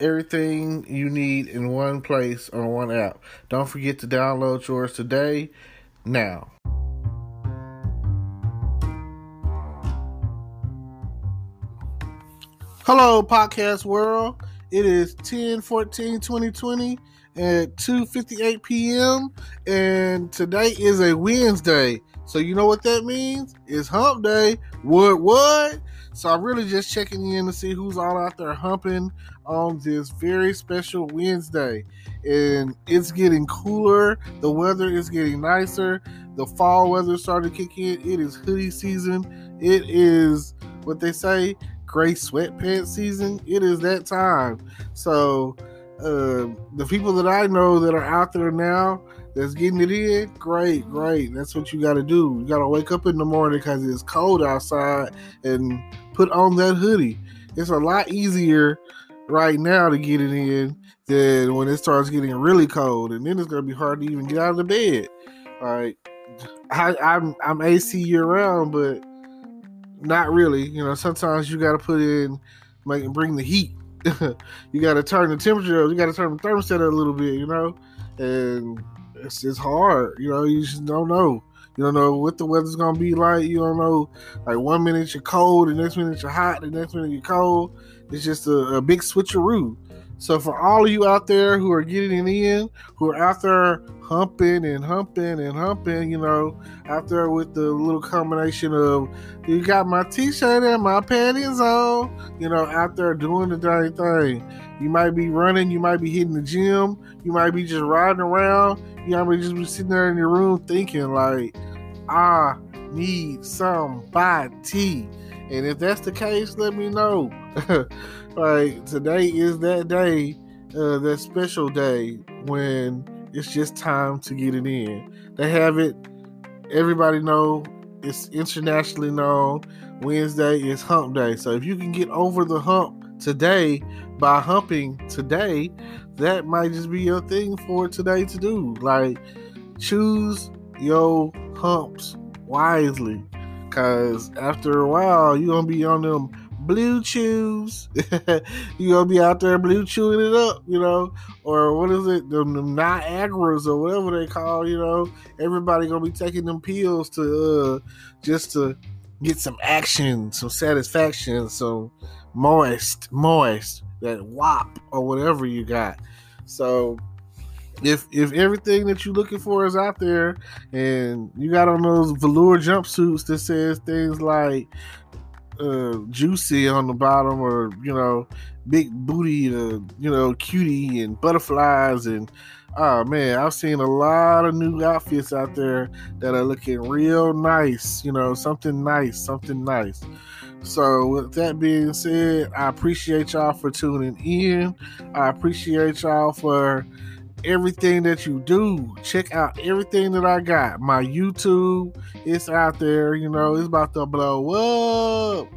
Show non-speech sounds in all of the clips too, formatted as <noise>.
everything you need in one place on one app. Don't forget to download yours today. Now. Hello, podcast world. It is 10 14 2020 at 2 58 p.m. And today is a Wednesday. So, you know what that means? It's hump day. What, what? So, I'm really just checking in to see who's all out there humping on this very special Wednesday. And it's getting cooler. The weather is getting nicer. The fall weather started to kick in. It is hoodie season. It is what they say, gray sweatpants season. It is that time. So, uh, the people that I know that are out there now that's getting it in, great, great. That's what you got to do. You got to wake up in the morning because it's cold outside and put on that hoodie. It's a lot easier right now to get it in than when it starts getting really cold, and then it's gonna be hard to even get out of the bed. Like I, I'm I'm AC year round, but not really. You know, sometimes you got to put in, like, bring the heat. <laughs> you got to turn the temperature up. You got to turn the thermostat up a little bit. You know, and it's it's hard. You know, you just don't know. You don't know what the weather's gonna be like. You don't know. Like one minute you're cold, the next minute you're hot, the next minute you're cold. It's just a, a big switcheroo. So for all of you out there who are getting in, who are out there humping and humping and humping, you know, out there with the little combination of you got my t-shirt and my panties on, you know, out there doing the darn thing. You might be running, you might be hitting the gym, you might be just riding around, you might be just sitting there in your room thinking like, I need somebody. And if that's the case, let me know. <laughs> like today is that day, uh, that special day when it's just time to get it in. They have it. Everybody know it's internationally known. Wednesday is Hump Day. So if you can get over the hump today by humping today, that might just be your thing for today to do. Like choose your humps wisely. Cause after a while, you're gonna be on them blue chews. <laughs> you're gonna be out there blue chewing it up, you know, or what is it, the Niagaras or whatever they call, you know. Everybody gonna be taking them pills to uh just to get some action, some satisfaction, some moist, moist, that wop or whatever you got. So if if everything that you're looking for is out there and you got on those velour jumpsuits that says things like uh, juicy on the bottom or you know big booty uh, you know cutie and butterflies and oh man i've seen a lot of new outfits out there that are looking real nice you know something nice something nice. So with that being said i appreciate y'all for tuning in. I appreciate y'all for everything that you do. Check out everything that I got. My YouTube, it's out there. You know, it's about to blow up.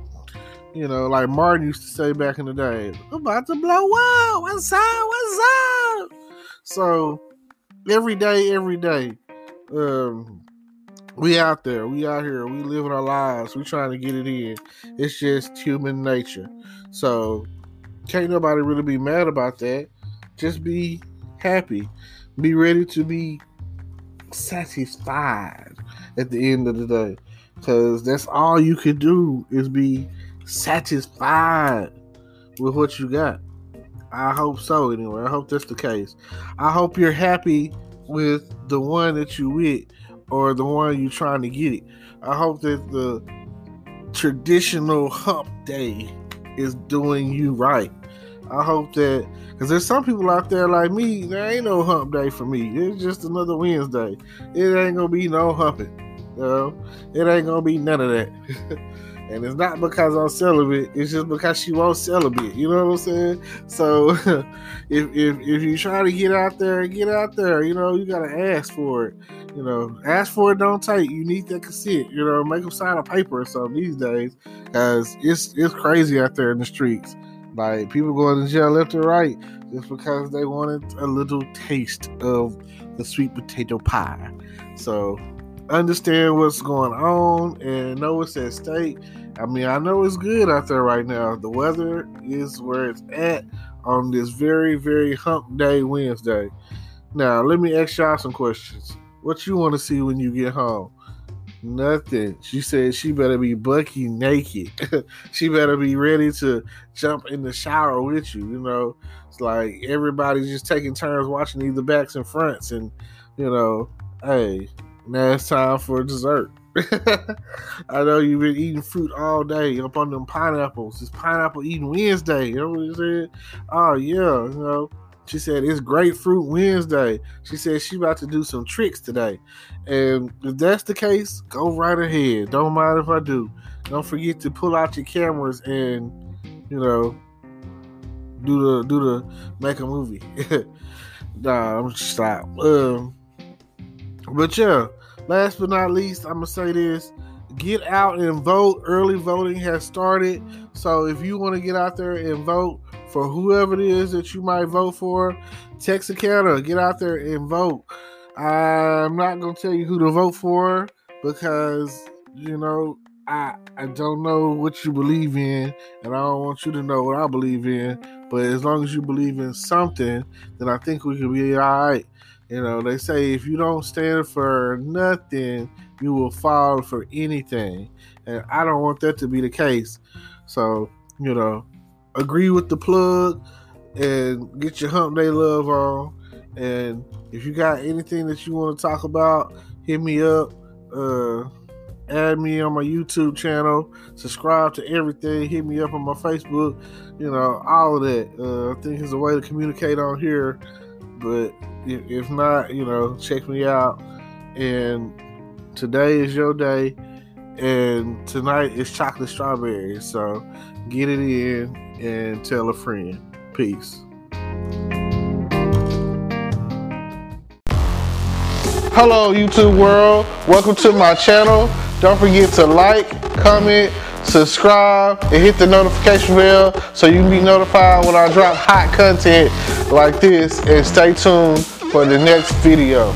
You know, like Martin used to say back in the day, about to blow up. What's up? What's up? So every day, every day, um, we out there. We out here. We living our lives. We trying to get it in. It's just human nature. So can't nobody really be mad about that. Just be happy. Be ready to be satisfied at the end of the day. Because that's all you can do is be satisfied with what you got. I hope so anyway. I hope that's the case. I hope you're happy with the one that you with or the one you're trying to get it. I hope that the traditional hump day is doing you right. I hope that because there's some people out there like me, there ain't no hump day for me. It's just another Wednesday. It ain't gonna be no humping. You know, it ain't gonna be none of that. <laughs> And it's not because I'm celibate, it's just because she won't celibate. You know what I'm saying? So <laughs> if, if if you try to get out there, get out there. You know, you gotta ask for it. You know, ask for it, don't take. You need that consent. You know, make them sign a paper or something these days, because it's it's crazy out there in the streets. Like people going to jail left and right just because they wanted a little taste of the sweet potato pie. So understand what's going on and know what's at stake. I mean, I know it's good out there right now. The weather is where it's at on this very, very hump day Wednesday. Now, let me ask y'all some questions. What you want to see when you get home? Nothing. She said she better be Bucky naked. <laughs> she better be ready to jump in the shower with you. You know, it's like everybody's just taking turns watching either backs and fronts, and you know, hey, now it's time for dessert. <laughs> I know you've been eating fruit all day up on them pineapples. It's pineapple eating Wednesday. You know what I'm saying? Oh yeah, you know. She said it's grapefruit Wednesday. She said she about to do some tricks today. And if that's the case, go right ahead. Don't mind if I do. Don't forget to pull out your cameras and, you know, do the do the make a movie. <laughs> nah, I'm stop. Um, but yeah, last but not least, I'm gonna say this: get out and vote. Early voting has started, so if you want to get out there and vote, for whoever it is that you might vote for. Texarkana, get out there and vote. I'm not gonna tell you who to vote for because you know I I don't know what you believe in, and I don't want you to know what I believe in. But as long as you believe in something, then I think we can be all right. You know, they say if you don't stand for nothing, you will fall for anything, and I don't want that to be the case. So you know, agree with the plug and get your hump day love on. And if you got anything that you want to talk about, hit me up. Uh, add me on my YouTube channel. Subscribe to everything. Hit me up on my Facebook. You know, all of that. Uh, I think it's a way to communicate on here. But if, not, you know, check me out. And today is your day. And tonight is chocolate strawberry. So get it in and tell a friend. Peace. Hello, YouTube world. Welcome to my channel. Don't forget to like, comment, subscribe, and hit the notification bell so you can be notified when I drop hot content like this. And stay tuned for the next video.